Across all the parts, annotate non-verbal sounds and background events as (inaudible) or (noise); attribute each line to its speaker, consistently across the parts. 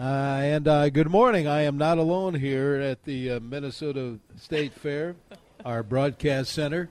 Speaker 1: Uh, and uh, good morning. I am not alone here at the uh, Minnesota State Fair, our broadcast center.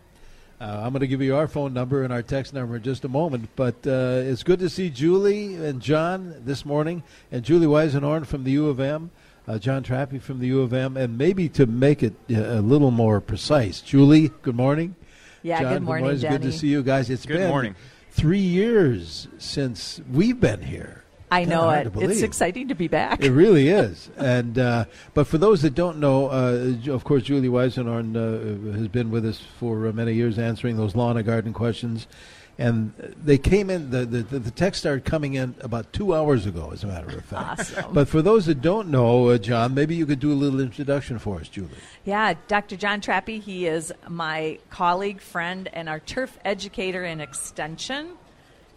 Speaker 1: Uh, I'm going to give you our phone number and our text number in just a moment. But uh, it's good to see Julie and John this morning, and Julie Weisenhorn from the U of M, uh, John Trappe from the U of M, and maybe to make it a little more precise, Julie. Good morning.
Speaker 2: Yeah.
Speaker 1: John,
Speaker 2: good morning,
Speaker 1: It's good to see you guys. It's
Speaker 3: Good
Speaker 1: been
Speaker 3: morning.
Speaker 1: three years since we've been here.
Speaker 2: I know it. It's exciting to be back.
Speaker 1: It really is. And uh, but for those that don't know, uh, of course, Julie Weisenhorn uh, has been with us for uh, many years, answering those lawn and garden questions. And they came in. The, the the text started coming in about two hours ago, as a matter of fact.
Speaker 2: Awesome.
Speaker 1: But for those that don't know, uh, John, maybe you could do a little introduction for us, Julie.
Speaker 2: Yeah, Dr. John Trappe. he is my colleague, friend, and our turf educator in extension,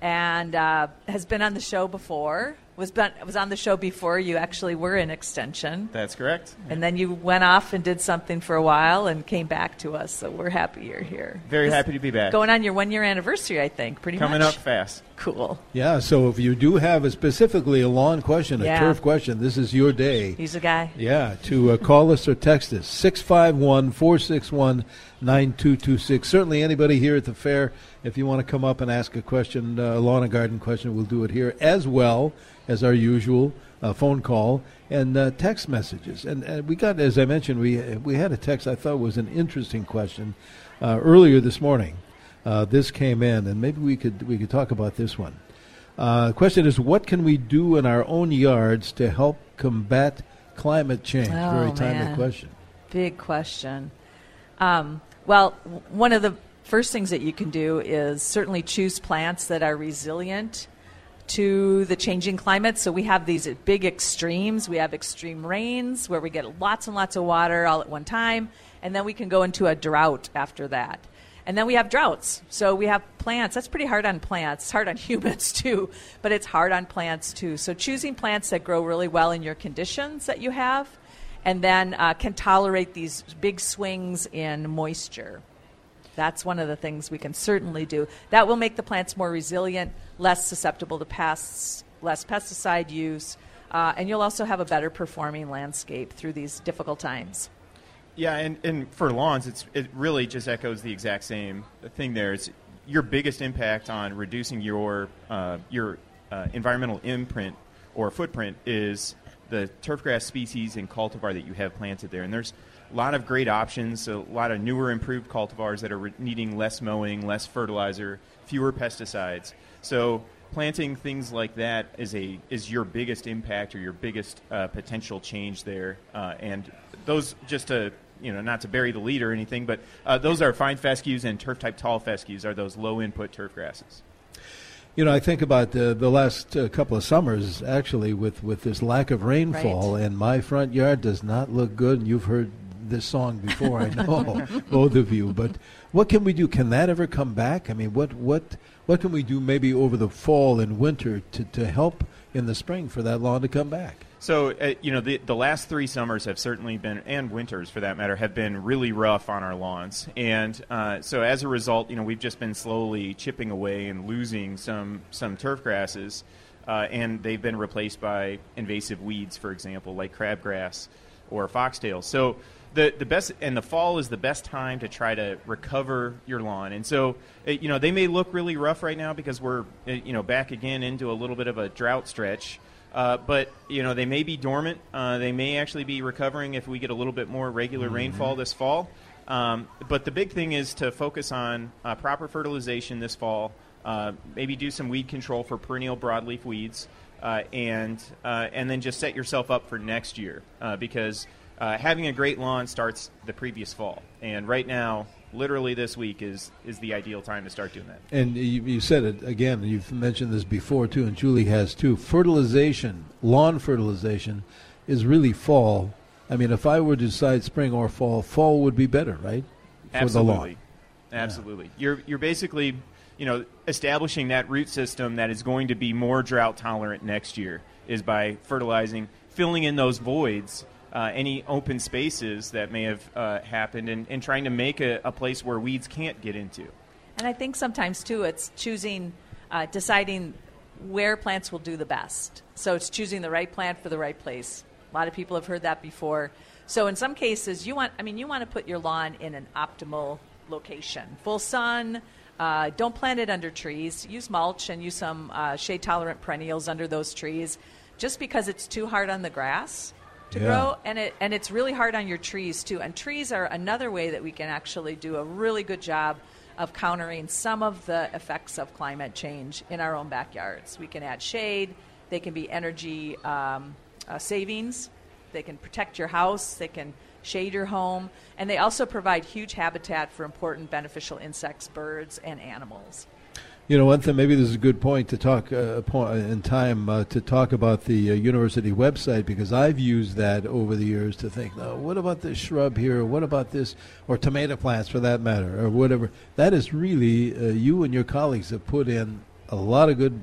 Speaker 2: and uh, has been on the show before. Was been, was on the show before you actually were in extension,
Speaker 3: That's correct.
Speaker 2: and then you went off and did something for a while and came back to us. So we're happy you're here.
Speaker 3: Very
Speaker 2: This-
Speaker 3: happy to be back.
Speaker 2: Going on your one year anniversary, I think. Pretty
Speaker 3: Coming
Speaker 2: much.
Speaker 3: up fast.
Speaker 2: Cool.
Speaker 1: Yeah. So if you do have a specifically a lawn question, a
Speaker 2: Yeah.
Speaker 1: turf question, this is your day.
Speaker 2: He's a guy.
Speaker 1: Yeah, to uh, call us or text us 651 461 9226. Certainly, anybody here at the fair, if you want to come up and ask a question, uh, a lawn and garden question, we'll do it here as well as our usual uh, phone call and uh, text messages. And uh, we got, as I mentioned, we, we had a text I thought was an interesting question uh, earlier this morning. Uh, this came in, and maybe we could, we could talk about this one. Uh, the question is, what can we do in our own yards to help combat climate change?
Speaker 2: Oh,
Speaker 1: Very timely
Speaker 2: man.
Speaker 1: question.
Speaker 2: Big question. Um, well, one of the first things that you can do is certainly choose plants that are resilient to the changing climate. So we have these big extremes. We have extreme rains where we get lots and lots of water all at one time, and then we can go into a drought after that. And then we have droughts. So we have plants. That's pretty hard on plants. It's hard on (laughs) humans too, but it's hard on plants too. So choosing plants that grow really well in your conditions that you have and then uh, can tolerate these big swings in moisture. That's one of the things we can certainly do. That will make the plants more resilient, less susceptible to pests, less pesticide use, uh, and you'll also have a better performing landscape through these difficult times.
Speaker 3: Yeah, and, and for lawns, it's it really just echoes the exact same thing. There, it's your biggest impact on reducing your uh, your uh, environmental imprint or footprint is the turfgrass species and cultivar that you have planted there. And there's a lot of great options, a lot of newer, improved cultivars that are re- needing less mowing, less fertilizer, fewer pesticides. So planting things like that is a is your biggest impact or your biggest uh, potential change there. Uh, and those just to you know not to bury the lead or anything, but uh, those are fine fescues and turf type tall fescues are those low input turf grasses.
Speaker 1: You know, I think about uh, the last uh, couple of summers, actually, with, with this lack of rainfall,
Speaker 2: Right.
Speaker 1: and my front yard does not look good. And you've heard this song before, I know, (laughs) both of you. But what can we do? Can that ever come back? I mean, what what what can we do maybe over the fall and winter to, to help in the spring for that lawn to come back?
Speaker 3: So, uh, you know, the, the last three summers have certainly been, and winters for that matter, have been really rough on our lawns. And uh, so as a result, you know, we've just been slowly chipping away and losing some, some turf grasses. Uh, and they've been replaced by invasive weeds, for example, like crabgrass or foxtail. So the, the best, and the fall is the best time to try to recover your lawn. And so, you know, they may look really rough right now because we're, uh, you know, back again into a little bit of a drought stretch. Uh, but you know they may be dormant. Uh, they may actually be recovering if we get a little bit more regular rainfall this fall. Um, but the big thing is to focus on uh, proper fertilization this fall. Uh, maybe do some weed control for perennial broadleaf weeds, uh, and uh, and then just set yourself up for next year uh, because uh, having a great lawn starts the previous fall. And right now, literally this week is is the ideal time to start doing that.
Speaker 1: And you, you said it again. You've mentioned this before too, and Julie has too. Fertilization, lawn fertilization, is really fall. I mean, if I were to decide spring or fall, fall would be better, right? For
Speaker 3: Absolutely.
Speaker 1: the lawn.
Speaker 3: Absolutely. You're you're basically, you know, establishing that root system that is going to be more drought tolerant next year is by fertilizing, filling in those voids, uh, any open spaces that may have uh, happened, and, and trying to make a, a place where weeds can't get into.
Speaker 2: And I think sometimes too, it's choosing, uh, deciding where plants will do the best. So it's choosing the right plant for the right place. A lot of people have heard that before. So in some cases, you want, I mean, you want to put your lawn in an optimal location, full sun. Uh, don't plant it under trees. Use mulch and use some uh, shade tolerant perennials under those trees. Just because it's too hard on the grass to
Speaker 1: Yeah.
Speaker 2: grow, and it and it's really hard on your trees too. And trees are another way that we can actually do a really good job of countering some of the effects of climate change in our own backyards. We can add shade. They can be energy um, uh, savings. They can protect your house. They can shade your home, and they also provide huge habitat for important beneficial insects, birds, and animals.
Speaker 1: You know, one thing, maybe this is a good point to talk uh, point in time uh, to talk about the uh, university website because I've used that over the years to think, no, what about this shrub here? Or what about this? Or tomato plants for that matter, or whatever. That is really, uh, you and your colleagues have put in a lot of good,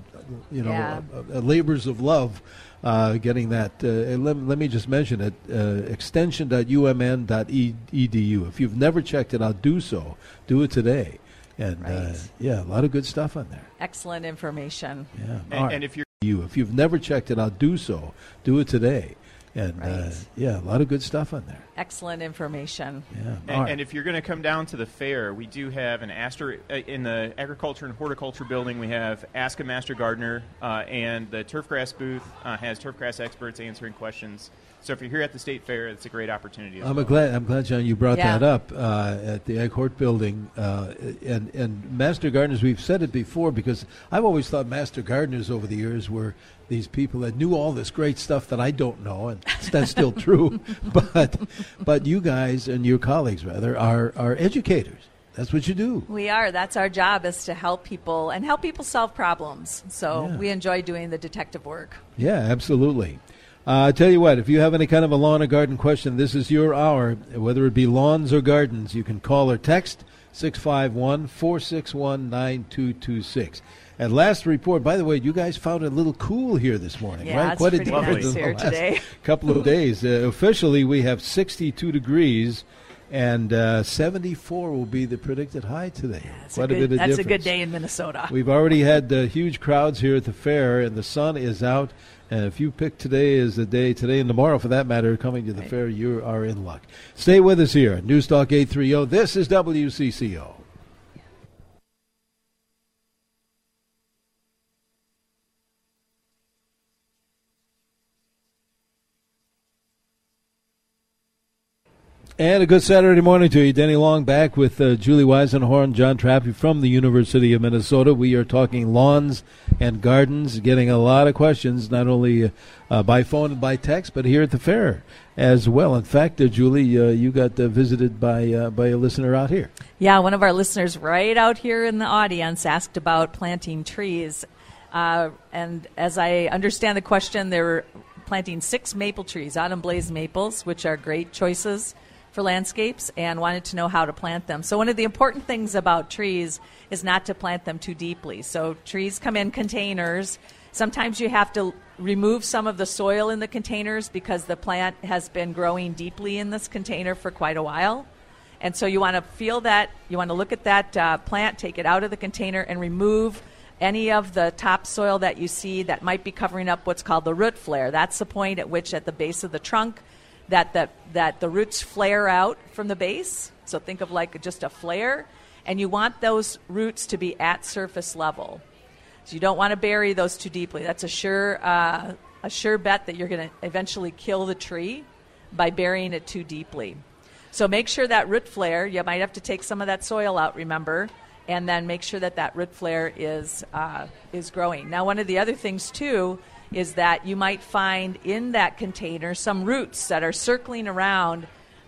Speaker 1: you know,
Speaker 2: Yeah.
Speaker 1: uh, uh, labors of love. Uh, getting that, uh, let, let me just mention it uh, extension.umn.edu. If you've never checked it out, do so. Do it today. And uh, yeah, a lot of good stuff on there.
Speaker 2: Excellent information.
Speaker 1: Yeah.
Speaker 3: And,
Speaker 1: right.
Speaker 3: and if you're
Speaker 1: you, if you've never checked it out, do so. Do it today. And uh, yeah, a lot of good stuff on there.
Speaker 2: Excellent information.
Speaker 1: Yeah.
Speaker 3: And,
Speaker 1: right.
Speaker 3: and if you're going to come down to the fair, we do have an Aster uh, in the agriculture and horticulture building. We have Ask a Master Gardener, uh, and the turfgrass booth uh, has turfgrass experts answering questions. So if you're here at the state fair, it's a great opportunity. As
Speaker 1: I'm
Speaker 3: well.
Speaker 1: glad. I'm glad, John, you brought
Speaker 2: Yeah.
Speaker 1: that up uh, at the Ag Hort building. Uh, and and Master Gardeners, we've said it before because I've always thought Master Gardeners over the years were these people that knew all this great stuff that I don't know, and that's still (laughs) true. (laughs) But but you guys and your colleagues rather are are educators. That's what you do.
Speaker 2: We are. That's our job is to help people and help people solve problems. So
Speaker 1: Yeah.
Speaker 2: we enjoy doing the detective work.
Speaker 1: Yeah, absolutely. Uh, I tell you what, if you have any kind of a lawn or garden question, this is your hour. Whether it be lawns or gardens, you can call or text 651 461 9226. At last report, by the way, you guys found it a little cool here this morning,
Speaker 2: Yeah,
Speaker 1: right?
Speaker 2: it's
Speaker 1: Quite a
Speaker 2: pretty
Speaker 1: difference
Speaker 3: nice
Speaker 2: here today. (laughs)
Speaker 1: couple of days. Uh, officially, we have 62 degrees, and uh, 74 will be the predicted high today.
Speaker 2: That's,
Speaker 1: Quite
Speaker 2: a, good,
Speaker 1: bit of
Speaker 2: that's a good day in Minnesota.
Speaker 1: We've already had uh, huge crowds here at the fair, and the sun is out. And if you pick today as the day, today and tomorrow for that matter, coming to the fair, you are in luck. Stay with us here. At Newstalk 830. This is WCCO. And a good Saturday morning to you. Denny Long back with uh, Julie Weisenhorn, John Trappe from the University of Minnesota. We are talking lawns and gardens, getting a lot of questions, not only uh, by phone and by text, but here at the fair as well. In fact, uh, Julie, uh, you got uh, visited by, uh, by a listener out here.
Speaker 2: Yeah, one of our listeners right out here in the audience asked about planting trees. and as I understand the question, they're planting six maple trees, autumn blaze maples, which are great choices for landscapes and wanted to know how to plant them. So, one of the important things about trees is not to plant them too deeply. So, trees come in containers. Sometimes you have to remove some of the soil in the containers because the plant has been growing deeply in this container for quite a while. And so, you want to feel that, you want to look at that uh, plant, take it out of the container, and remove any of the topsoil that you see that might be covering up what's called the root flare. That's the point at which, at the base of the trunk, that the, that the roots flare out from the base. So think of like just a flare. And you want those roots to be at surface level. So you don't want to bury those too deeply. That's a sure, uh, a sure bet that you're going to eventually kill the tree by burying it too deeply. So make sure that root flare, you might have to take some of that soil out, remember, and then make sure that that root flare is, uh, is growing. Now, one of the other things, too, is that you might find in that container some roots that are circling around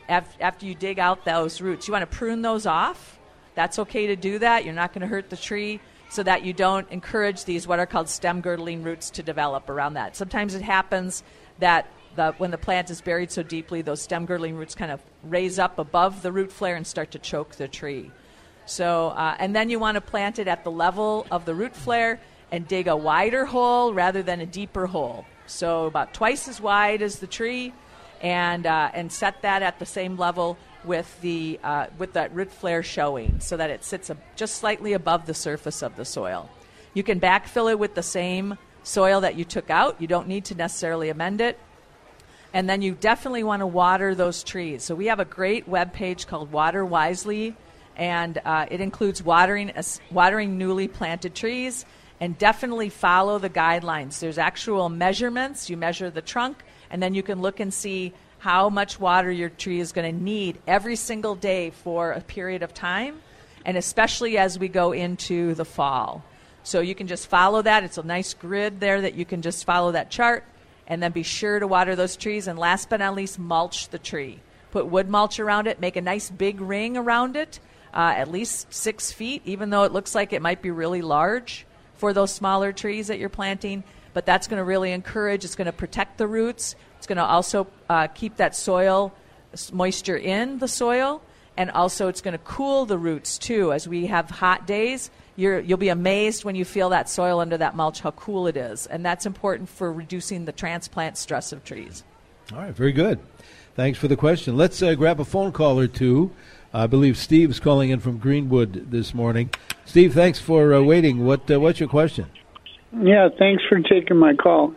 Speaker 2: after you dig out those roots. You want to prune those off. That's okay to do that. You're not going to hurt the tree so that you don't encourage these what are called stem girdling roots to develop around that. Sometimes it happens that the, when the plant is buried so deeply, those stem girdling roots kind of raise up above the root flare and start to choke the tree. So, uh, and then you want to plant it at the level of the root flare and dig a wider hole rather than a deeper hole. So about twice as wide as the tree, and uh, and set that at the same level with the uh, with that root flare showing, so that it sits a, just slightly above the surface of the soil. You can backfill it with the same soil that you took out. You don't need to necessarily amend it. And then you definitely want to water those trees. So we have a great web page called Water Wisely, and uh, it includes watering watering newly planted trees and definitely follow the guidelines. There's actual measurements. You measure the trunk, and then you can look and see how much water your tree is going to need every single day for a period of time, and especially as we go into the fall. So you can just follow that. It's a nice grid there that you can just follow that chart, and then be sure to water those trees. And last but not least, mulch the tree. Put wood mulch around it, make a nice big ring around it, uh, at least six feet, even though it looks like it might be really large for those smaller trees that you're planting. But that's going to really encourage, it's going to protect the roots. It's going to also uh, keep that soil moisture in the soil. And also, it's going to cool the roots too. As we have hot days, you will be amazed when you feel that soil under that mulch how cool it is. And that's important for reducing the transplant stress of trees.
Speaker 1: All right, very good. Thanks for the question. Let's uh, grab a phone call or two. I believe Steve's calling in from Greenwood this morning. Steve, thanks for uh, waiting. What uh, what's your question?
Speaker 4: Yeah, thanks for taking my call.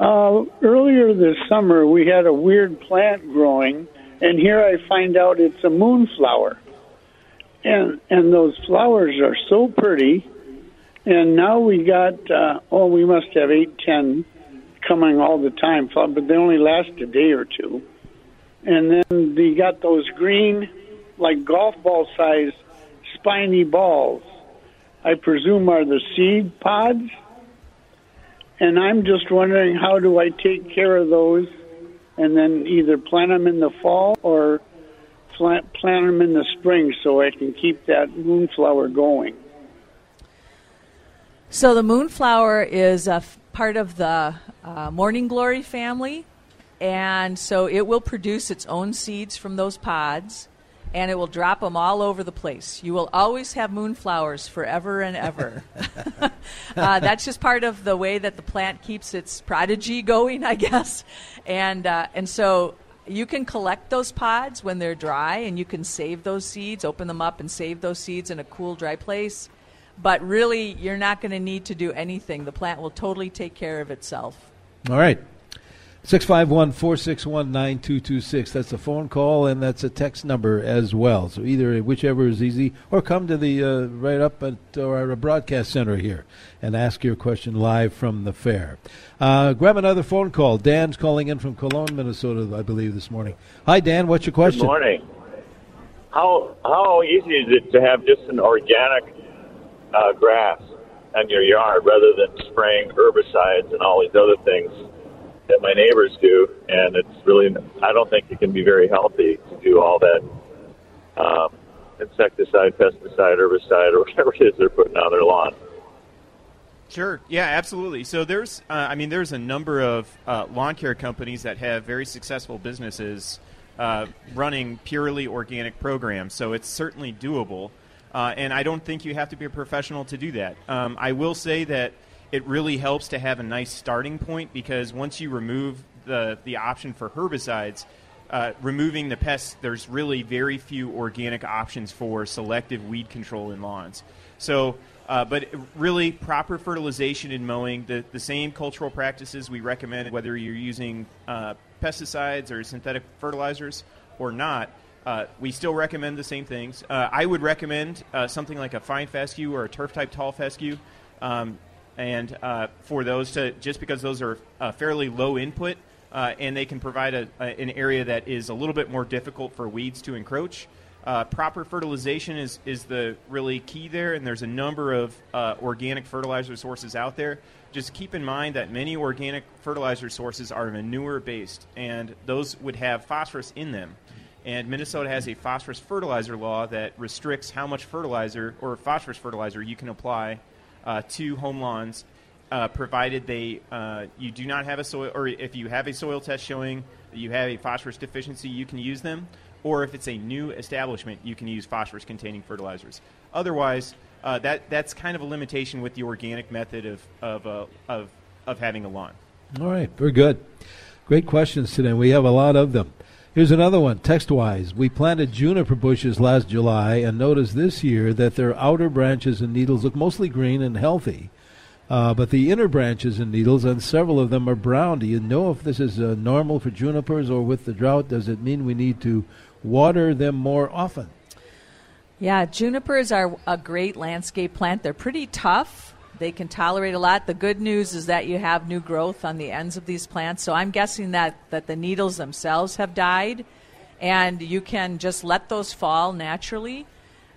Speaker 4: Uh, earlier this summer, we had a weird plant growing, and here I find out it's a moonflower, and and those flowers are so pretty. And now we got uh, oh, we must have eight, ten coming all the time, but they only last a day or two. And then they got those green like golf ball size spiny balls. I presume are the seed pods. And I'm just wondering how do I take care of those and then either plant them in the fall or plant, plant them in the spring so I can keep that moonflower going.
Speaker 2: So the moonflower is a f- part of the uh, morning glory family, and so it will produce its own seeds from those pods and it will drop them all over the place. You will always have moonflowers forever and ever. (laughs) (laughs) uh, that's just part of the way that the plant keeps its prodigy going, I guess. And uh, and so you can collect those pods when they're dry, and you can save those seeds, open them up, and save those seeds in a cool, dry place. But really, you're not going to need to do anything. The plant will totally take care of itself.
Speaker 1: All right. 651 461 9226. That's a phone call and that's a text number as well. So either whichever is easy, or come to the uh, right up at our broadcast center here and ask your question live from the fair. Uh, grab another phone call. Dan's calling in from Cologne, Minnesota, I believe, this morning. Hi, Dan. What's your question?
Speaker 5: Good morning. How how easy is it to have just an organic uh, grass on your yard rather than spraying herbicides and all these other things that my neighbors do? And it's really I don't think it can be very healthy to do all that um, insecticide, pesticide, herbicide, or (laughs) whatever it is they're putting on their lawn.
Speaker 3: Sure. Yeah, absolutely. So there's, uh, I mean, there's a number of uh, lawn care companies that have very successful businesses uh, running purely organic programs. So it's certainly doable. Uh, and I don't think you have to be a professional to do that. Um, I will say that it really helps to have a nice starting point because once you remove the, the option for herbicides, uh, removing the pests, there's really very few organic options for selective weed control in lawns. So uh, but really, proper fertilization and mowing, the, the same cultural practices we recommend, whether you're using uh, pesticides or synthetic fertilizers or not, uh, we still recommend the same things. Uh, I would recommend uh, something like a fine fescue or a turf type tall fescue. Um, and uh, for those to, just because those are fairly low input and they can provide a, a, an area that is a little bit more difficult for weeds to encroach. Uh, proper fertilization is, is the really key there, and there's a number of uh, organic fertilizer sources out there. Just keep in mind that many organic fertilizer sources are manure based, and those would have phosphorus in them. And Minnesota has a phosphorus fertilizer law that restricts how much fertilizer or phosphorus fertilizer you can apply uh, to home lawns, uh, provided they uh, you do not have a soil, or if you have a soil test showing that you have a phosphorus deficiency, you can use them or if it's a new establishment, you can use phosphorus containing fertilizers. Otherwise, uh, that, that's kind of a limitation with the organic method of, of, uh, of, of having a lawn.
Speaker 1: All right, very good. Great questions today. We have a lot of them. Here's another one, text wise. We planted juniper bushes last July and noticed this year that their outer branches and needles look mostly green and healthy. Uh, but the inner branches and needles, and several of them are brown. Do you know if this is uh, normal for junipers or with the drought? Does it mean we need to water them more often.
Speaker 2: Yeah, junipers are a great landscape plant. They're pretty tough. They can tolerate a lot. The good news is that you have new growth on the ends of these plants. So I'm guessing that, that the needles themselves have died, and you can just let those fall naturally.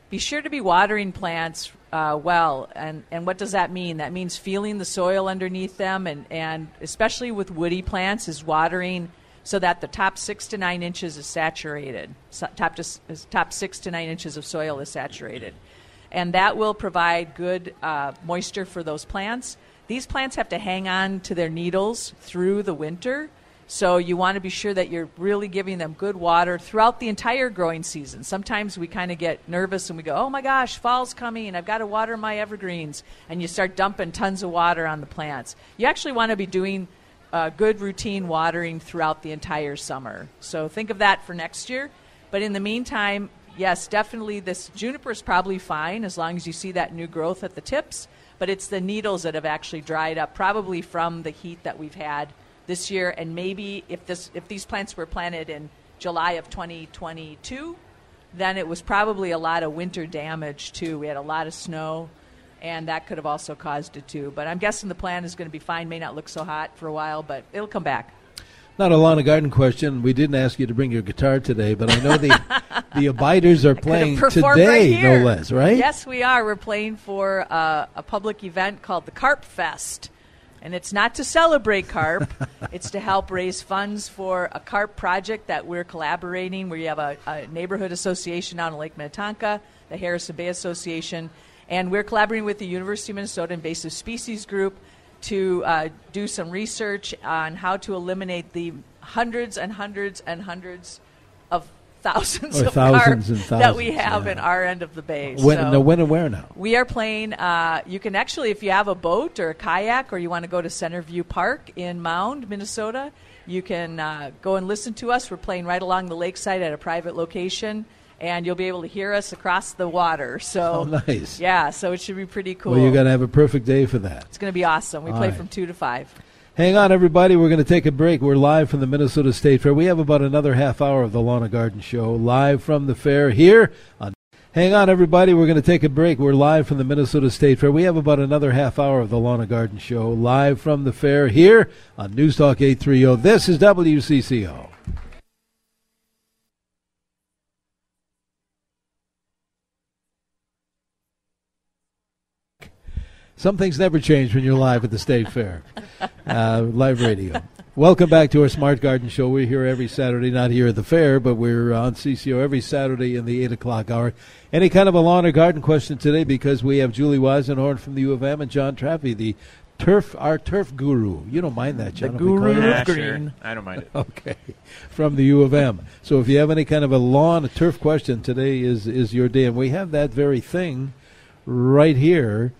Speaker 2: Be sure to be watering plants uh, well. And, and what does that mean? That means feeling the soil underneath them, and, and especially with woody plants, is watering so that the top six to nine inches is saturated. So top, to, top six to nine inches of soil is saturated. And that will provide good uh, moisture for those plants. These plants have to hang on to their needles through the winter. So you want to be sure that you're really giving them good water throughout the entire growing season. Sometimes we kind of get nervous and we go, "Oh my gosh, fall's coming! I've got to water my evergreens," and you start dumping tons of water on the plants. You actually want to be doing uh, good routine watering throughout the entire summer. So think of that for next year. But in the meantime, yes, definitely this juniper is probably fine as long as you see that new growth at the tips. But it's the needles that have actually dried up, probably from the heat that we've had this year. And maybe if this if these plants were planted in July of 2022, then it was probably a lot of winter damage too. We had a lot of snow and that could have also caused it too. But I'm guessing the plant is going to be fine. May not look so hot for a while, but it'll come back.
Speaker 1: Not a lawn and garden question. We didn't ask you to bring your guitar today, but I know the (laughs) the abiders are playing today,
Speaker 2: right
Speaker 1: no less, right?
Speaker 2: Yes, we are. We're playing for uh, a public event called the Carp Fest. And it's not to celebrate carp, (laughs) it's to help raise funds for a carp project that we're collaborating. We have a, a neighborhood association out in Lake Minnetonka, the Harrison Bay Association, and we're collaborating with the University of Minnesota Invasive Species Group to uh, do some research on how to eliminate the hundreds and hundreds and hundreds of thousands
Speaker 1: or
Speaker 2: of
Speaker 1: thousands
Speaker 2: carp
Speaker 1: thousands, (laughs)
Speaker 2: that we have
Speaker 1: yeah.
Speaker 2: in our end of the bay.
Speaker 1: When,
Speaker 2: so
Speaker 1: no, when and where now?
Speaker 2: We are playing. Uh, you can actually, if you have a boat or a kayak, or you want to go to Centerview Park in Mound, Minnesota, you can uh, go and listen to us. We're playing right along the lakeside at a private location and you'll be able to hear us across the water. So (laughs)
Speaker 1: oh, nice.
Speaker 2: Yeah, so it should be pretty cool.
Speaker 1: Well, you're going to have a perfect day for that.
Speaker 2: It's going to be awesome. We
Speaker 1: All
Speaker 2: play
Speaker 1: right.
Speaker 2: from 2 to 5.
Speaker 1: Hang on, everybody. We're going to take a break. We're live from the Minnesota State Fair. We have about another half hour of the Lawn and Garden Show live from the fair here on. Hang on, everybody. We're going to take a break. We're live from the Minnesota State Fair. We have about another half hour of the Lawn and Garden Show live from the fair here on News Talk 830. This is WCCO. Some things never change when you're live at the State Fair, uh, live radio. Welcome back to our Smart Garden Show. We're here every Saturday, not here at the fair, but we're on CCO every Saturday in the 8 o'clock hour. Any kind of a lawn or garden question today because we have Julie Weisenhorn from the U of M and John Trappe, the turf, our turf guru. You don't mind that, John?
Speaker 2: The guru
Speaker 3: Yeah,
Speaker 2: of green.
Speaker 3: sure. I don't mind it.
Speaker 1: Okay, from the U of M. So if you have any kind of a lawn, a turf question, today is is your day, and we have that very thing right here.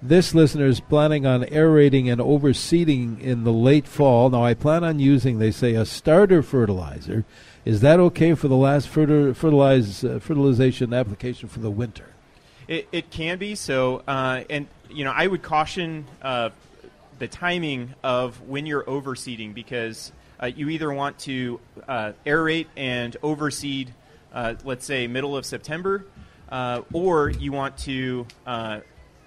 Speaker 1: This listener is planning on aerating and overseeding in the late fall. Now, I plan on using, they say, a starter fertilizer. Is that okay for the last fertil- fertilize, uh, fertilization application for the winter?
Speaker 3: It, it can be so, uh, and you know I would caution uh, the timing of when you're overseeding because uh, you either want to uh, aerate and overseed, uh, let's say middle of September, or you want to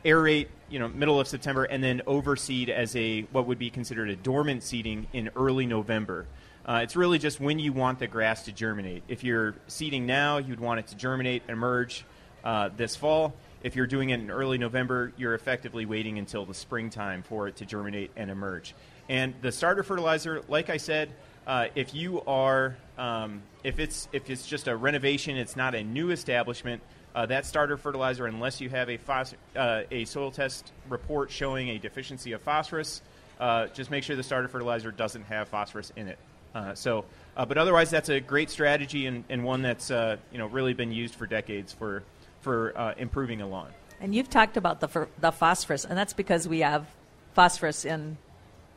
Speaker 3: aerate, you know, middle of September and then overseed as a what would be considered a dormant seeding in early November. Uh, it's really just when you want the grass to germinate. If you're seeding now, you'd want it to germinate and emerge uh, this fall. If you're doing it in early November, you're effectively waiting until the springtime for it to germinate and emerge. And the starter fertilizer, like I said, uh, if you are, um, if it's if it's just a renovation, it's not a new establishment. Uh, that starter fertilizer, unless you have a phos- uh, a soil test report showing a deficiency of phosphorus, uh, just make sure the starter fertilizer doesn't have phosphorus in it. Uh, so, uh, but otherwise, that's a great strategy and, and one that's uh, you know really been used for decades for for improving a lawn.
Speaker 2: And you've talked about the the phosphorus, and that's because we have phosphorus in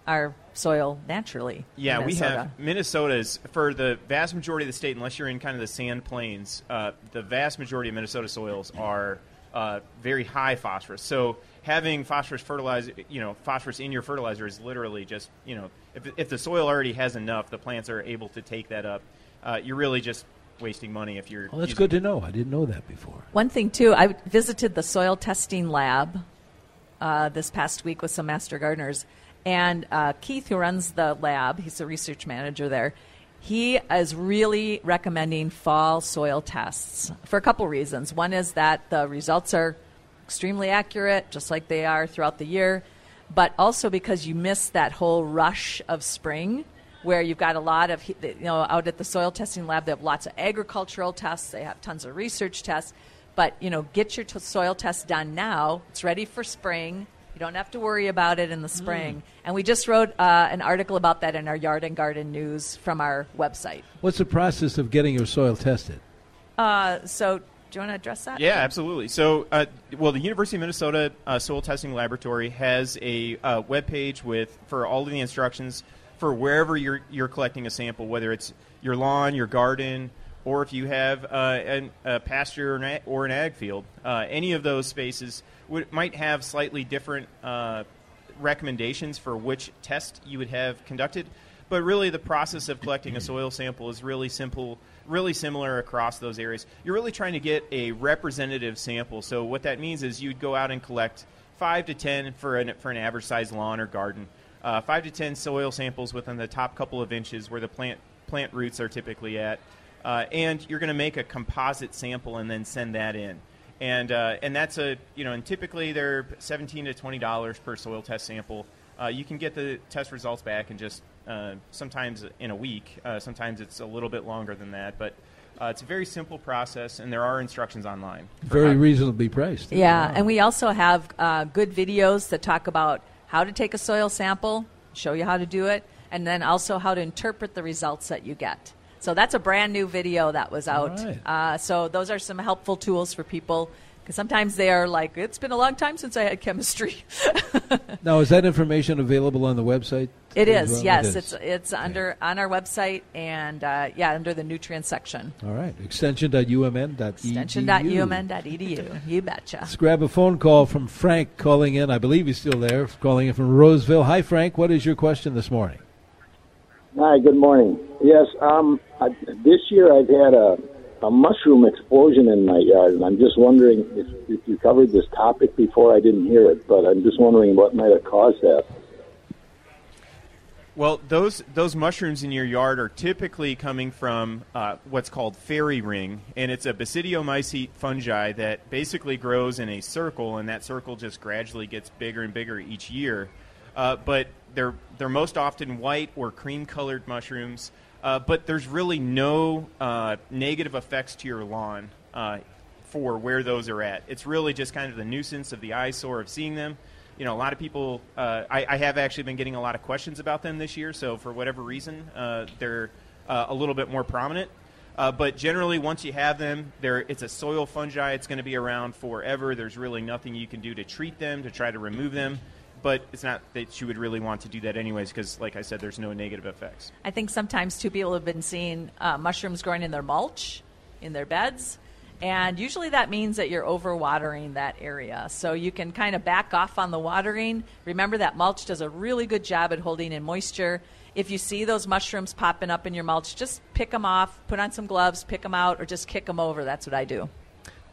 Speaker 2: our soil naturally.
Speaker 3: Yeah, we have Minnesota's for the vast majority of the state, unless you're in kind of the sand plains. Uh, the vast majority of Minnesota soils are uh, very high phosphorus. So having phosphorus fertilizer, you know, phosphorus in your fertilizer is literally just, you know, if, if the soil already has enough, the plants are able to take that up. Uh, you're really just wasting money if you're.
Speaker 1: Well, that's
Speaker 3: using-
Speaker 1: good to know. I didn't know that before.
Speaker 2: One thing too, I visited the soil testing lab uh, this past week with some master gardeners, and uh, Keith, who runs the lab, he's the research manager there. He is really recommending fall soil tests for a couple reasons. One is that the results are extremely accurate, just like they are throughout the year, but also because you miss that whole rush of spring where you've got a lot of, you know, out at the soil testing lab, they have lots of agricultural tests, they have tons of research tests. But, you know, get your t- soil test done now. It's ready for spring. You don't have to worry about it in the spring. And we just wrote uh, an article about that in our Yard and Garden News from our website.
Speaker 1: What's the process of getting your soil tested?
Speaker 2: Uh, so, do you want to address that?
Speaker 3: Yeah, absolutely. So, uh, well, the University of Minnesota uh, Soil Testing Laboratory has a uh, web page with for all of the instructions for wherever you're you're collecting a sample, whether it's your lawn, your garden, or if you have uh, an, a pasture or an, ag, or an ag field. Uh, any of those spaces would, might have slightly different uh, recommendations for which test you would have conducted. But really, the process of collecting a soil sample is really simple, really similar across those areas. You're really trying to get a representative sample. So what that means is you'd go out and collect five to ten for an for an average sized lawn or garden, uh, five to ten soil samples within the top couple of inches where the plant plant roots are typically at, uh, and you're going to make a composite sample and then send that in. And uh, and that's a you know and typically they're seventeen to twenty dollars per soil test sample. Uh, you can get the test results back in just uh, sometimes in a week. Uh, sometimes it's a little bit longer than that, but uh, it's a very simple process, and there are instructions online.
Speaker 1: Very
Speaker 3: how-
Speaker 1: reasonably priced.
Speaker 2: Yeah, and we also have uh, good videos that talk about how to take a soil sample, show you how to do it, and then also how to interpret the results that you get. So that's a brand new video that was out.
Speaker 1: right.
Speaker 2: Uh, so those are some helpful tools for people Because sometimes they are like, it's been a long time since I had chemistry. (laughs)
Speaker 1: Now, is that information available on the website?
Speaker 2: It is.
Speaker 1: well?
Speaker 2: yes.
Speaker 1: It is.
Speaker 2: It's it's under on our website and uh, yeah, under the nutrient section.
Speaker 1: All right. Extension.umn.edu.
Speaker 2: Extension.umn.edu. You betcha.
Speaker 1: Let's grab a phone call from Frank calling in. I believe he's still there, calling in from Roseville. Hi, Frank. What is your question this morning?
Speaker 6: Hi, good morning. Yes, um, I, this year I've had a, a mushroom explosion in my yard, and I'm just wondering if, if you covered this topic before. I didn't hear it, but I'm just wondering what might have caused that.
Speaker 3: Well, those those mushrooms in your yard are typically coming from uh, what's called fairy ring, and it's a basidiomycete fungi that basically grows in a circle, and that circle just gradually gets bigger and bigger each year. Uh, but they're they're most often white or cream colored mushrooms. Uh, but there's really no uh, negative effects to your lawn uh, for where those are at. It's really just kind of the nuisance of the eyesore of seeing them you know, a lot of people. Uh, I, I, have actually been getting a lot of questions about them this year. So for whatever reason, uh, they're a little bit more prominent. Uh, but generally, once you have them, it's a soil fungi. It's going to be around forever. There's really nothing you can do to treat them to try to remove them. But it's not that you would really want to do that anyways, because, like I said, there's no negative effects.
Speaker 2: I think sometimes too people have been seeing uh, mushrooms growing in their mulch, in their beds. And usually that means that you're overwatering that area. So you can kind of back off on the watering. Remember that mulch does a really good job at holding in moisture. If you see those mushrooms popping up in your mulch, just pick them off, put on some gloves, pick them out, or just kick them over. That's what I do.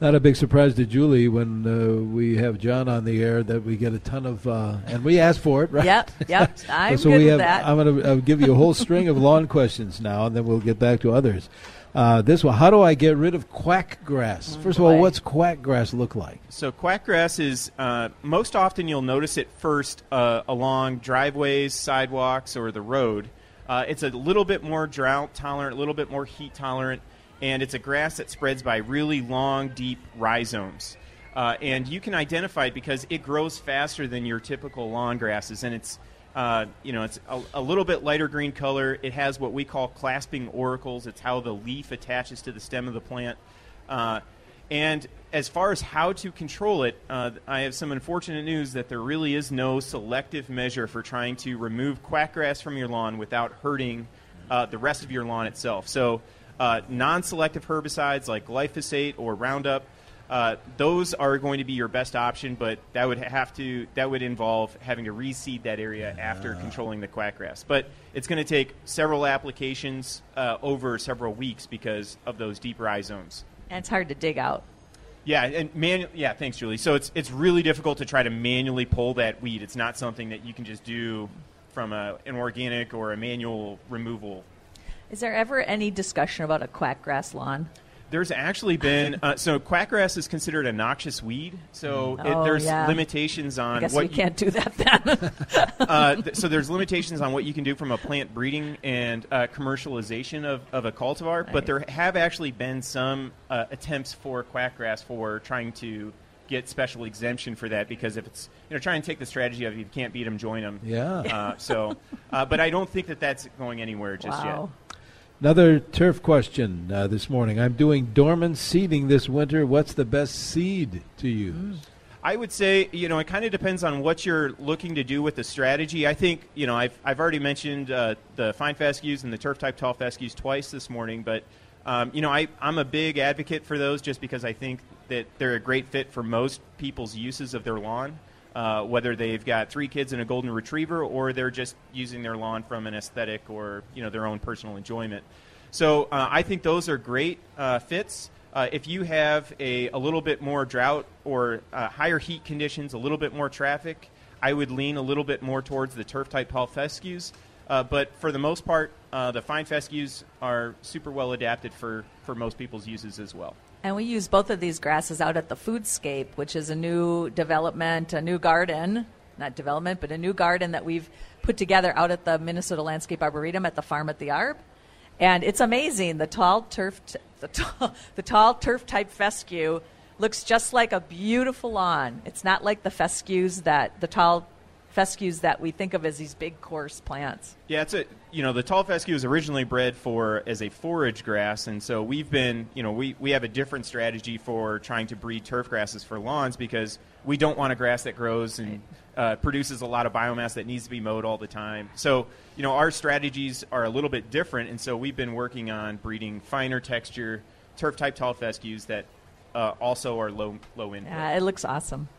Speaker 1: Not a big surprise to Julie when uh, we have John on the air that we get a ton of, uh, and we ask for it, right?
Speaker 2: Yep, yep. (laughs) I'm
Speaker 1: so
Speaker 2: good
Speaker 1: we
Speaker 2: with
Speaker 1: have,
Speaker 2: that.
Speaker 1: I'm going to give you a whole string of lawn questions now, and then we'll get back to others. Uh, this one, how do I get rid of quack grass? First of all, what's quack grass look like?
Speaker 3: So quack grass is uh, most often you'll notice it first uh, along driveways, sidewalks, or the road. Uh, it's a little bit more drought tolerant, a little bit more heat tolerant, and it's a grass that spreads by really long, deep rhizomes. Uh, and you can identify it because it grows faster than your typical lawn grasses, and it's uh, you know, it's a, a, little bit lighter green color. It has what we call clasping auricles. It's how the leaf attaches to the stem of the plant. Uh, and as far as how to control it, uh, I have some unfortunate news that there really is no selective measure for trying to remove quackgrass from your lawn without hurting uh, the rest of your lawn itself. So, uh, non selective herbicides like glyphosate or Roundup uh, those are going to be your best option, but that would have to that would involve having to reseed that area after controlling the quackgrass. But it's going to take several applications uh, over several weeks because of those deep rhizomes.
Speaker 2: And it's hard to dig out.
Speaker 3: Yeah, and manu- yeah, thanks, Julie. So it's it's really difficult to try to manually pull that weed. It's not something that you can just do from a, an organic or a manual removal.
Speaker 2: Is there ever any discussion about a quackgrass lawn?
Speaker 3: There's actually been uh, so quackgrass is considered a noxious weed, so it,
Speaker 2: Oh,
Speaker 3: there's
Speaker 2: yeah.
Speaker 3: limitations on
Speaker 2: I guess
Speaker 3: what
Speaker 2: we
Speaker 3: you-
Speaker 2: can't do that then. (laughs)
Speaker 3: uh, (laughs) th- so there's limitations on what you can do from a plant breeding and uh, commercialization of, of a cultivar, but there have actually been some uh, attempts for quackgrass for trying to get special exemption for that because if it's you know try and take the strategy of if you can't beat them, join them.
Speaker 1: Yeah.
Speaker 3: Uh, so, uh, but I don't think that that's going anywhere just
Speaker 2: Wow.
Speaker 1: Another turf question uh, this morning. I'm doing dormant seeding this winter. What's the best seed to use?
Speaker 3: I would say, you know, it kind of depends on what you're looking to do with the strategy. I think, you know, I've, I've already mentioned uh, the fine fescues and the turf type tall fescues twice this morning, but, um, you know, I, I'm a big advocate for those just because I think that they're a great fit for most people's uses of their lawn, uh, whether they've got three kids and a golden retriever or they're just using their lawn from an aesthetic or, you know, their own personal enjoyment. So uh, I think those are great uh, fits. Uh, if you have a, a little bit more drought or uh, higher heat conditions, a little bit more traffic, I would lean a little bit more towards the turf type tall fescues. Uh, but for the most part, the fine fescues are super well adapted for, for most people's uses as well.
Speaker 2: And we use both of these grasses out at the Foodscape, which is a new development, a new garden, not development, but a new garden that we've put together out at the Minnesota Landscape Arboretum at the farm at the Arb. And it's amazing. The tall turf, t- the (laughs) the tall turf type fescue looks just like a beautiful lawn. It's not like the fescues that the tall fescues that we think of as these big coarse plants.
Speaker 3: Yeah, it's a you know the tall fescue was originally bred for as a forage grass, and so we've been you know we we have a different strategy for trying to breed turf grasses for lawns because we don't want a grass that grows and uh, produces a lot of biomass that needs to be mowed all the time. So you know our strategies are a little bit different, and so we've been working on breeding finer texture turf type tall fescues that uh, also are low low input.
Speaker 2: Yeah, it looks awesome.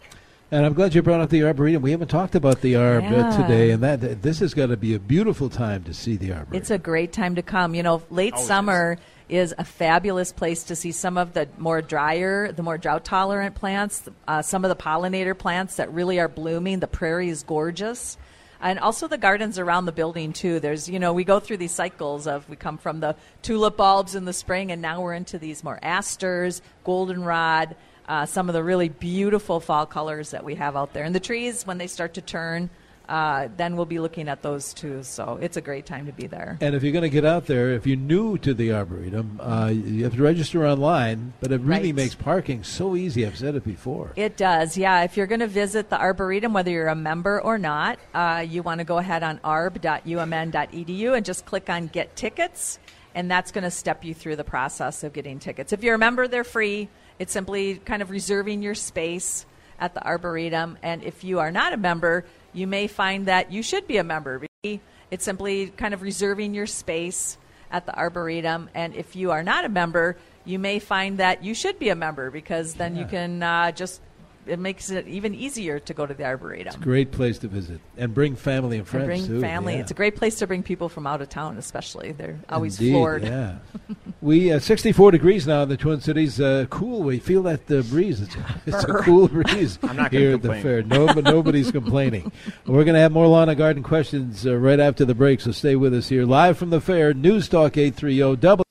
Speaker 1: And I'm glad you brought up the arboretum. We haven't talked about the arb uh,
Speaker 2: Yeah.
Speaker 1: today, and that this is going to be a beautiful time to see the arboretum.
Speaker 2: It's a great time to come. You know, late summer is. a fabulous place to see some of the more drier, the more drought tolerant plants, uh, some of the pollinator plants that really are blooming. The prairie is gorgeous. And also the gardens around the building too. There's, you know, we go through these cycles of we come from the tulip bulbs in the spring, and now we're into these more asters, goldenrod, uh, some of the really beautiful fall colors that we have out there. And the trees, when they start to turn, uh, then we'll be looking at those too. So it's a great time to be there.
Speaker 1: And if you're going to get out there, if you're new to the Arboretum, uh, you have to register online, but it really
Speaker 2: Right.
Speaker 1: makes parking so easy. I've said it before.
Speaker 2: It does, yeah. If you're going to visit the Arboretum, whether you're a member or not, uh, you want to go ahead on arb.umn.edu and just click on Get Tickets, and that's going to step you through the process of getting tickets. If you're a member, they're free. It's simply kind of reserving your space at the Arboretum. And if you are not a member, you may find that you should be a member. It's simply kind of reserving your space at the Arboretum. And if you are not a member, you may find that you should be a member because then you can uh, just, it makes it even easier to go to the Arboretum.
Speaker 1: Great place to visit and bring family and
Speaker 2: And
Speaker 1: friends
Speaker 2: bring
Speaker 1: too.
Speaker 2: family.
Speaker 1: yeah.
Speaker 2: It's a great place to bring people from out of town, especially. They're always
Speaker 1: Indeed,
Speaker 2: floored.
Speaker 1: Yeah. (laughs) we uh, 64 degrees now in the Twin Cities. Uh, cool. We feel that uh, breeze. It's, (laughs) it's a cool breeze (laughs)
Speaker 3: I'm not gonna
Speaker 1: here at the fair. No, but nobody's complaining. We're going to have more lawn and garden questions uh, right after the break. So stay with us here, live from the fair. News Talk 830 double.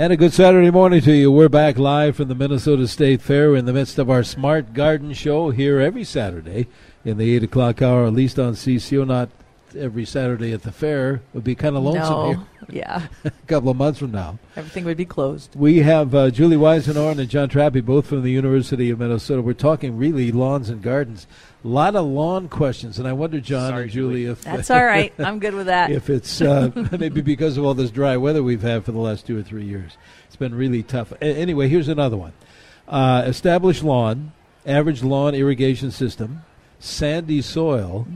Speaker 1: And a good Saturday morning to you. We're back live from the Minnesota State Fair in the midst of our Smart Garden Show here every Saturday in the 8 o'clock hour, at least on CCO, not every Saturday at the fair. It would be kind of lonesome
Speaker 2: No.
Speaker 1: here (laughs)
Speaker 2: Yeah. (laughs)
Speaker 1: a couple of months from now.
Speaker 2: Everything would be closed.
Speaker 1: We have uh, Julie Weisenhorn and John Trappe, both from the University of Minnesota. We're talking really lawns and gardens. A lot of lawn questions, and I wonder, John
Speaker 3: Sorry,
Speaker 1: and Julie, if
Speaker 2: That's all right. I'm good with that. (laughs)
Speaker 1: if it's uh, maybe because of all this dry weather we've had for the last two or three years. It's been really tough. A- anyway, here's another one. Uh, established lawn, average lawn irrigation system, sandy soil,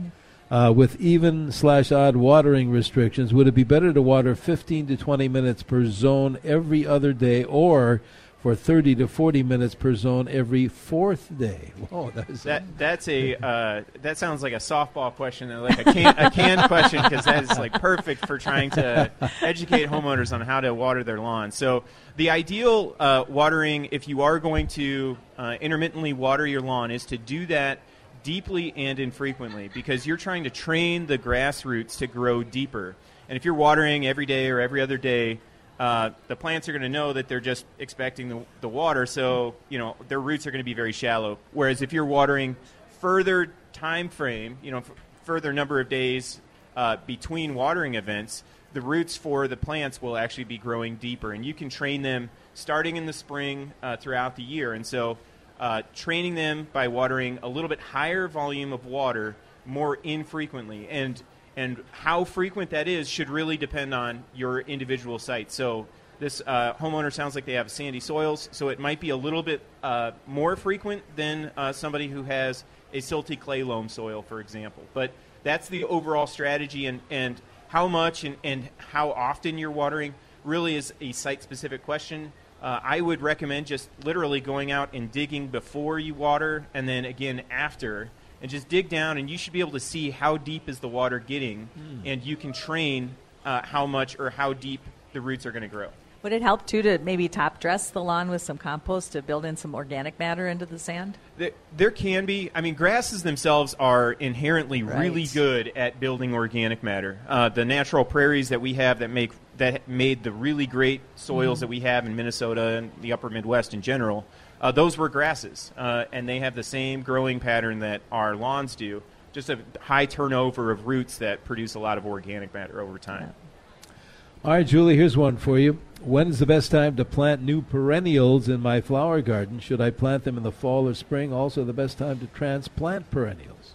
Speaker 1: uh, with even slash odd watering restrictions. Would it be better to water 15 to 20 minutes per zone every other day, or for 30 to 40 minutes per zone every fourth day? (laughs) Whoa, that is
Speaker 3: That that's a (laughs) uh, that sounds like a softball question, or like a can a canned question, because that is like perfect for trying to educate homeowners on how to water their lawn. So the ideal uh, watering, if you are going to uh, intermittently water your lawn, is to do that deeply and infrequently, because you're trying to train the grassroots to grow deeper. And if you're watering every day or every other day, uh, the plants are going to know that they're just expecting the, the water, so you know their roots are going to be very shallow. Whereas if you're watering further time frame, you know, f- further number of days uh, between watering events, the roots for the plants will actually be growing deeper, and you can train them starting in the spring uh, throughout the year. And so, uh, training them by watering a little bit higher volume of water more infrequently, and and how frequent that is should really depend on your individual site. So this uh, homeowner sounds like they have sandy soils, so it might be a little bit uh, more frequent than uh, somebody who has a silty clay loam soil, for example. But that's the overall strategy, and, and how much and, and how often you're watering really is a site specific question. Uh, I would recommend just literally going out and digging before you water, and then again after. And just dig down and you should be able to see how deep is the water getting and you can train uh, how much or how deep the roots are going to grow.
Speaker 2: Would it help too to maybe top dress the lawn with some compost to build in some organic matter into the sand?
Speaker 3: there, there can be. I mean grasses themselves are inherently
Speaker 2: Right.
Speaker 3: really good at building organic matter. Uh, the natural prairies that we have that make that made the really great soils
Speaker 2: Mhm.
Speaker 3: that we have in minnesota and the upper midwest in general uh, those were grasses uh, and they have the same growing pattern that our lawns do just a high turnover of roots that produce a lot of organic matter over time
Speaker 1: All right, Julie, here's one for you. When's the best time to plant new perennials in my flower garden? Should I plant them in the fall or spring? Also, the best time to transplant perennials.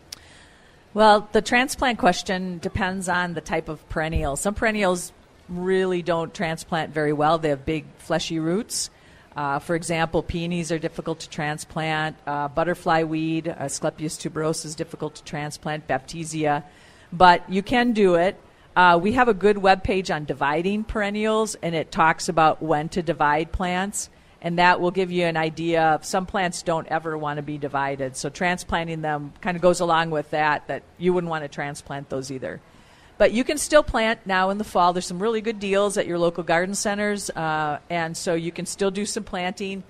Speaker 2: Well, the transplant question depends on the type of perennial. Some perennials really don't transplant very well. They have big, fleshy roots. Uh, for example, peonies are difficult to transplant. Uh, butterfly weed, uh, Asclepias tuberosa, is difficult to transplant. Baptisia, but you can do it. Uh, we have a good web page on dividing perennials, and it talks about when to divide plants, and that will give you an idea of some plants don't ever want to be divided. So transplanting them kind of goes along with that. That you wouldn't want to transplant those either. But you can still plant now in the fall. There's some really good deals at your local garden centers, uh, and so you can still do some planting.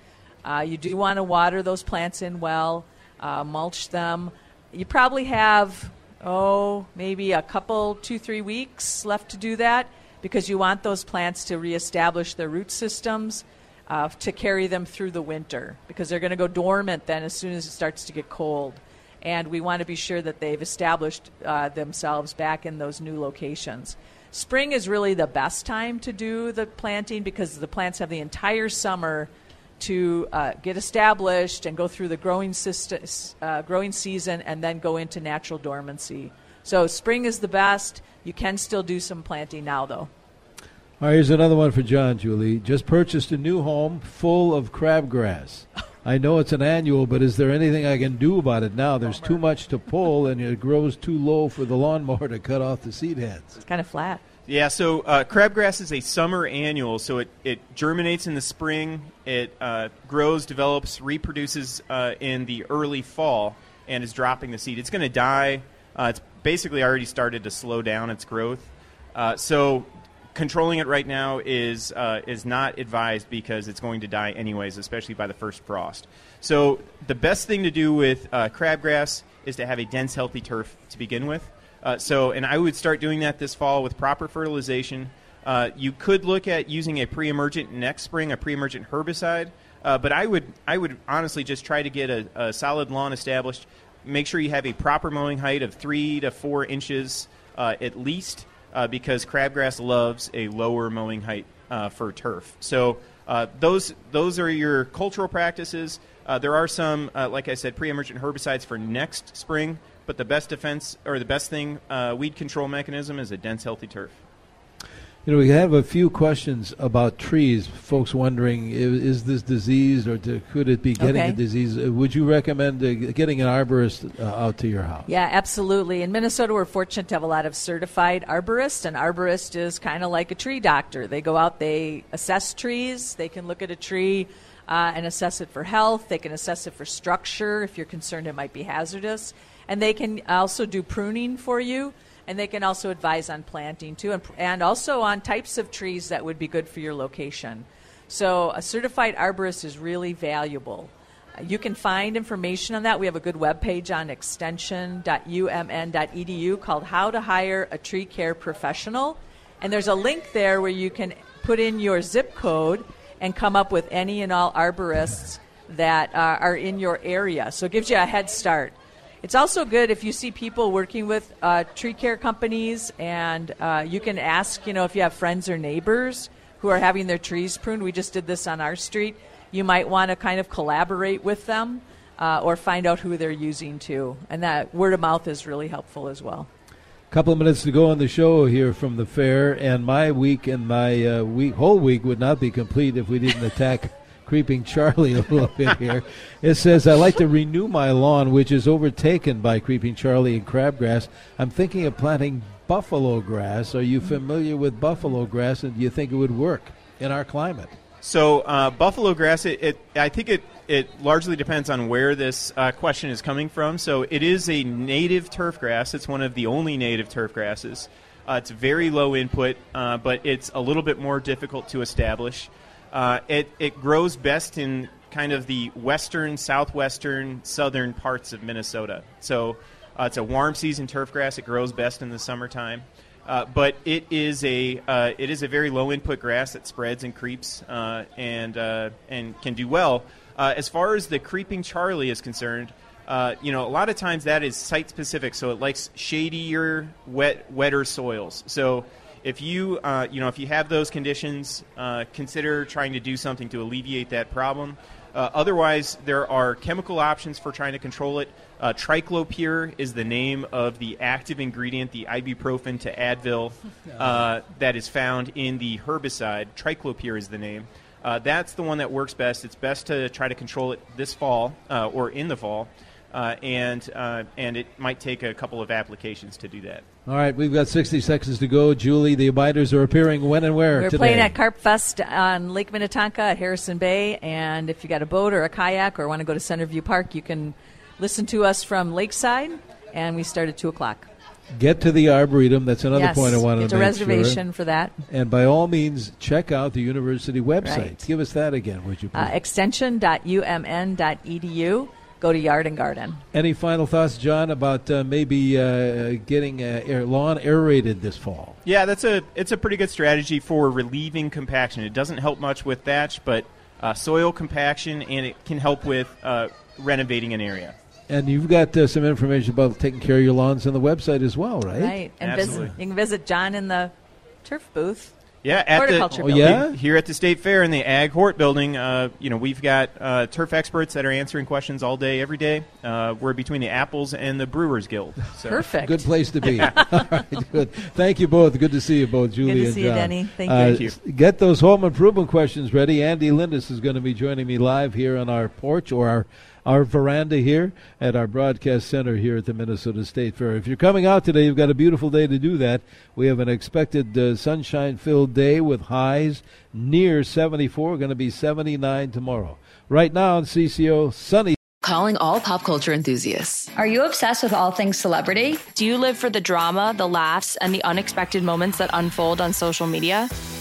Speaker 2: Uh, you do want to water those plants in well, uh, mulch them. You probably have, oh, maybe a couple, two, three weeks left to do that because you want those plants to reestablish their root systems uh, to carry them through the winter because they're going to go dormant then as soon as it starts to get cold and we want to be sure that they've established uh, themselves back in those new locations. Spring is really the best time to do the planting because the plants have the entire summer to uh, get established and go through the growing, system, uh, growing season and then go into natural dormancy. So spring is the best. You can still do some planting now, though.
Speaker 1: All right, here's another one for John, Julie. Just purchased a new home full of crabgrass. (laughs) I know it's an annual, but is there anything I can do about it now? There's too much to pull, and it grows too low for the lawnmower to cut off the seed heads.
Speaker 2: It's kind of flat.
Speaker 3: Yeah, so uh, crabgrass is a summer annual, so it, it germinates in the spring, it uh, grows, develops, reproduces uh, in the early fall, and is dropping the seed. It's going to die. Uh, it's basically already started to slow down its growth. Uh, so controlling it right now is uh, is not advised because it's going to die anyways, especially by the first frost. So the best thing to do with uh, crabgrass is to have a dense, healthy turf to begin with. Uh, so, and I would start doing that this fall with proper fertilization. Uh, you could look at using a pre-emergent next spring, a pre-emergent herbicide, uh, but I would I would honestly just try to get a, a solid lawn established. Make sure you have a proper mowing height of three to four inches uh, at least uh, because crabgrass loves a lower mowing height uh, for turf. So uh, those those are your cultural practices. Uh, there are some, uh, like I said, pre-emergent herbicides for next spring, but the best defense or the best thing uh, weed control mechanism is a dense, healthy turf.
Speaker 1: You know, we have a few questions about trees. Folks wondering, is, is this diseased or to, could it be getting
Speaker 2: Okay.
Speaker 1: a disease? Uh, Would you recommend uh, getting an arborist uh, out to your house?
Speaker 2: Yeah, absolutely. In Minnesota, we're fortunate to have a lot of certified arborists. An arborist is kind of like a tree doctor. They go out, they assess trees, they can look at a tree uh, and assess it for health, they can assess it for structure if you're concerned it might be hazardous, and they can also do pruning for you. And they can also advise on planting too, and, and also on types of trees that would be good for your location. So, a certified arborist is really valuable. You can find information on that. We have a good webpage on extension.umn.edu called How to Hire a Tree Care Professional. And there's a link there where you can put in your zip code and come up with any and all arborists that uh, are in your area. So it gives you a head start. It's also good if you see people working with uh, tree care companies, and uh, you can ask, you know, if you have friends or neighbors who are having their trees pruned. We just did this on our street. You might want to kind of collaborate with them uh, or find out who they're using too. And that word of mouth is really helpful as well.
Speaker 1: A couple of minutes to go on the show here from the fair, and my week and my uh, week whole week would not be complete if we didn't attack creeping Charlie (laughs) a little bit here. It says I like to renew my lawn, which is overtaken by creeping Charlie and crabgrass. I'm thinking of planting buffalo grass. Are you familiar with buffalo grass, and do you think it would work in our climate?
Speaker 3: So uh, buffalo grass, it, it I think it it largely depends on where this uh, question is coming from. So it is a native turf grass. It's one of the only native turf grasses. Uh, it's very low input, uh, but it's a little bit more difficult to establish. Uh, it it grows best in kind of the western, southwestern, southern parts of Minnesota. So uh, it's a warm season turf grass. It grows best in the summertime. Uh, but it is a uh, it is a very low input grass that spreads and creeps uh, and uh, and can do well. Uh, as far as the creeping Charlie is concerned, uh, you know a lot of times that is site specific, so it likes shadier, wet, wetter soils. So if you uh, you know if you have those conditions, uh, consider trying to do something to alleviate that problem. Uh, otherwise, there are chemical options for trying to control it. Uh, triclopyr is the name of the active ingredient, the ibuprofen to Advil, (laughs) uh, that is found in the herbicide. Triclopyr is the name. Uh, that's the one that works best. It's best to try to control it this fall uh, or in the fall, uh, and uh, and it might take a couple of applications to do that.
Speaker 1: All right, we've got 60 seconds to go. Julie, the abiders are appearing when and where
Speaker 2: We're
Speaker 1: today?
Speaker 2: playing at Carp Fest on Lake Minnetonka at Harrison Bay, and if you got a boat or a kayak or want to go to Centerview Park, you can listen to us from Lakeside, and we start at two o'clock.
Speaker 1: Get to the Arboretum. That's another
Speaker 2: yes,
Speaker 1: point I wanted to
Speaker 2: get
Speaker 1: to
Speaker 2: a reservation
Speaker 1: sure.
Speaker 2: for that.
Speaker 1: And by all means, check out the university website.
Speaker 2: Right.
Speaker 1: Give us that again, would you please?
Speaker 2: Uh, extension.umn.edu. Go to Yard and Garden.
Speaker 1: Any final thoughts, John, about uh, maybe uh, getting uh, air, lawn aerated this fall?
Speaker 3: Yeah, that's a it's a pretty good strategy for relieving compaction. It doesn't help much with thatch, but uh, soil compaction, and it can help with uh, renovating an area.
Speaker 1: And you've got uh, some information about taking care of your lawns on the website as well, right?
Speaker 2: Right. And visit, you can visit John in the turf booth.
Speaker 3: Yeah, at the
Speaker 1: Oh,
Speaker 2: building.
Speaker 1: yeah?
Speaker 3: here at the State Fair in the Ag Hort building, uh, you know, we've got uh, turf experts that are answering questions all day, every day. Uh, we're between the Apples and the Brewers Guild. So.
Speaker 2: Perfect.
Speaker 1: Good place to be. (laughs) (laughs) All right, good. Thank you both. Good to see you both, Julie
Speaker 2: to
Speaker 1: and
Speaker 2: see you,
Speaker 1: John.
Speaker 2: Denny. Thank
Speaker 1: Uh,
Speaker 2: you.
Speaker 3: Thank you.
Speaker 1: Get those home improvement questions ready. Andy Lindis is going to be joining me live here on our porch or our our veranda here at our broadcast center here at the Minnesota State Fair. If you're coming out today, you've got a beautiful day to do that. We have an expected uh, sunshine-filled day with highs near 74. Going to be 79 tomorrow. Right now on CCO, sunny.
Speaker 7: Calling all pop culture enthusiasts.
Speaker 8: Are you obsessed with all things celebrity?
Speaker 9: Do you live for the drama, the laughs, and the unexpected moments that unfold on social media?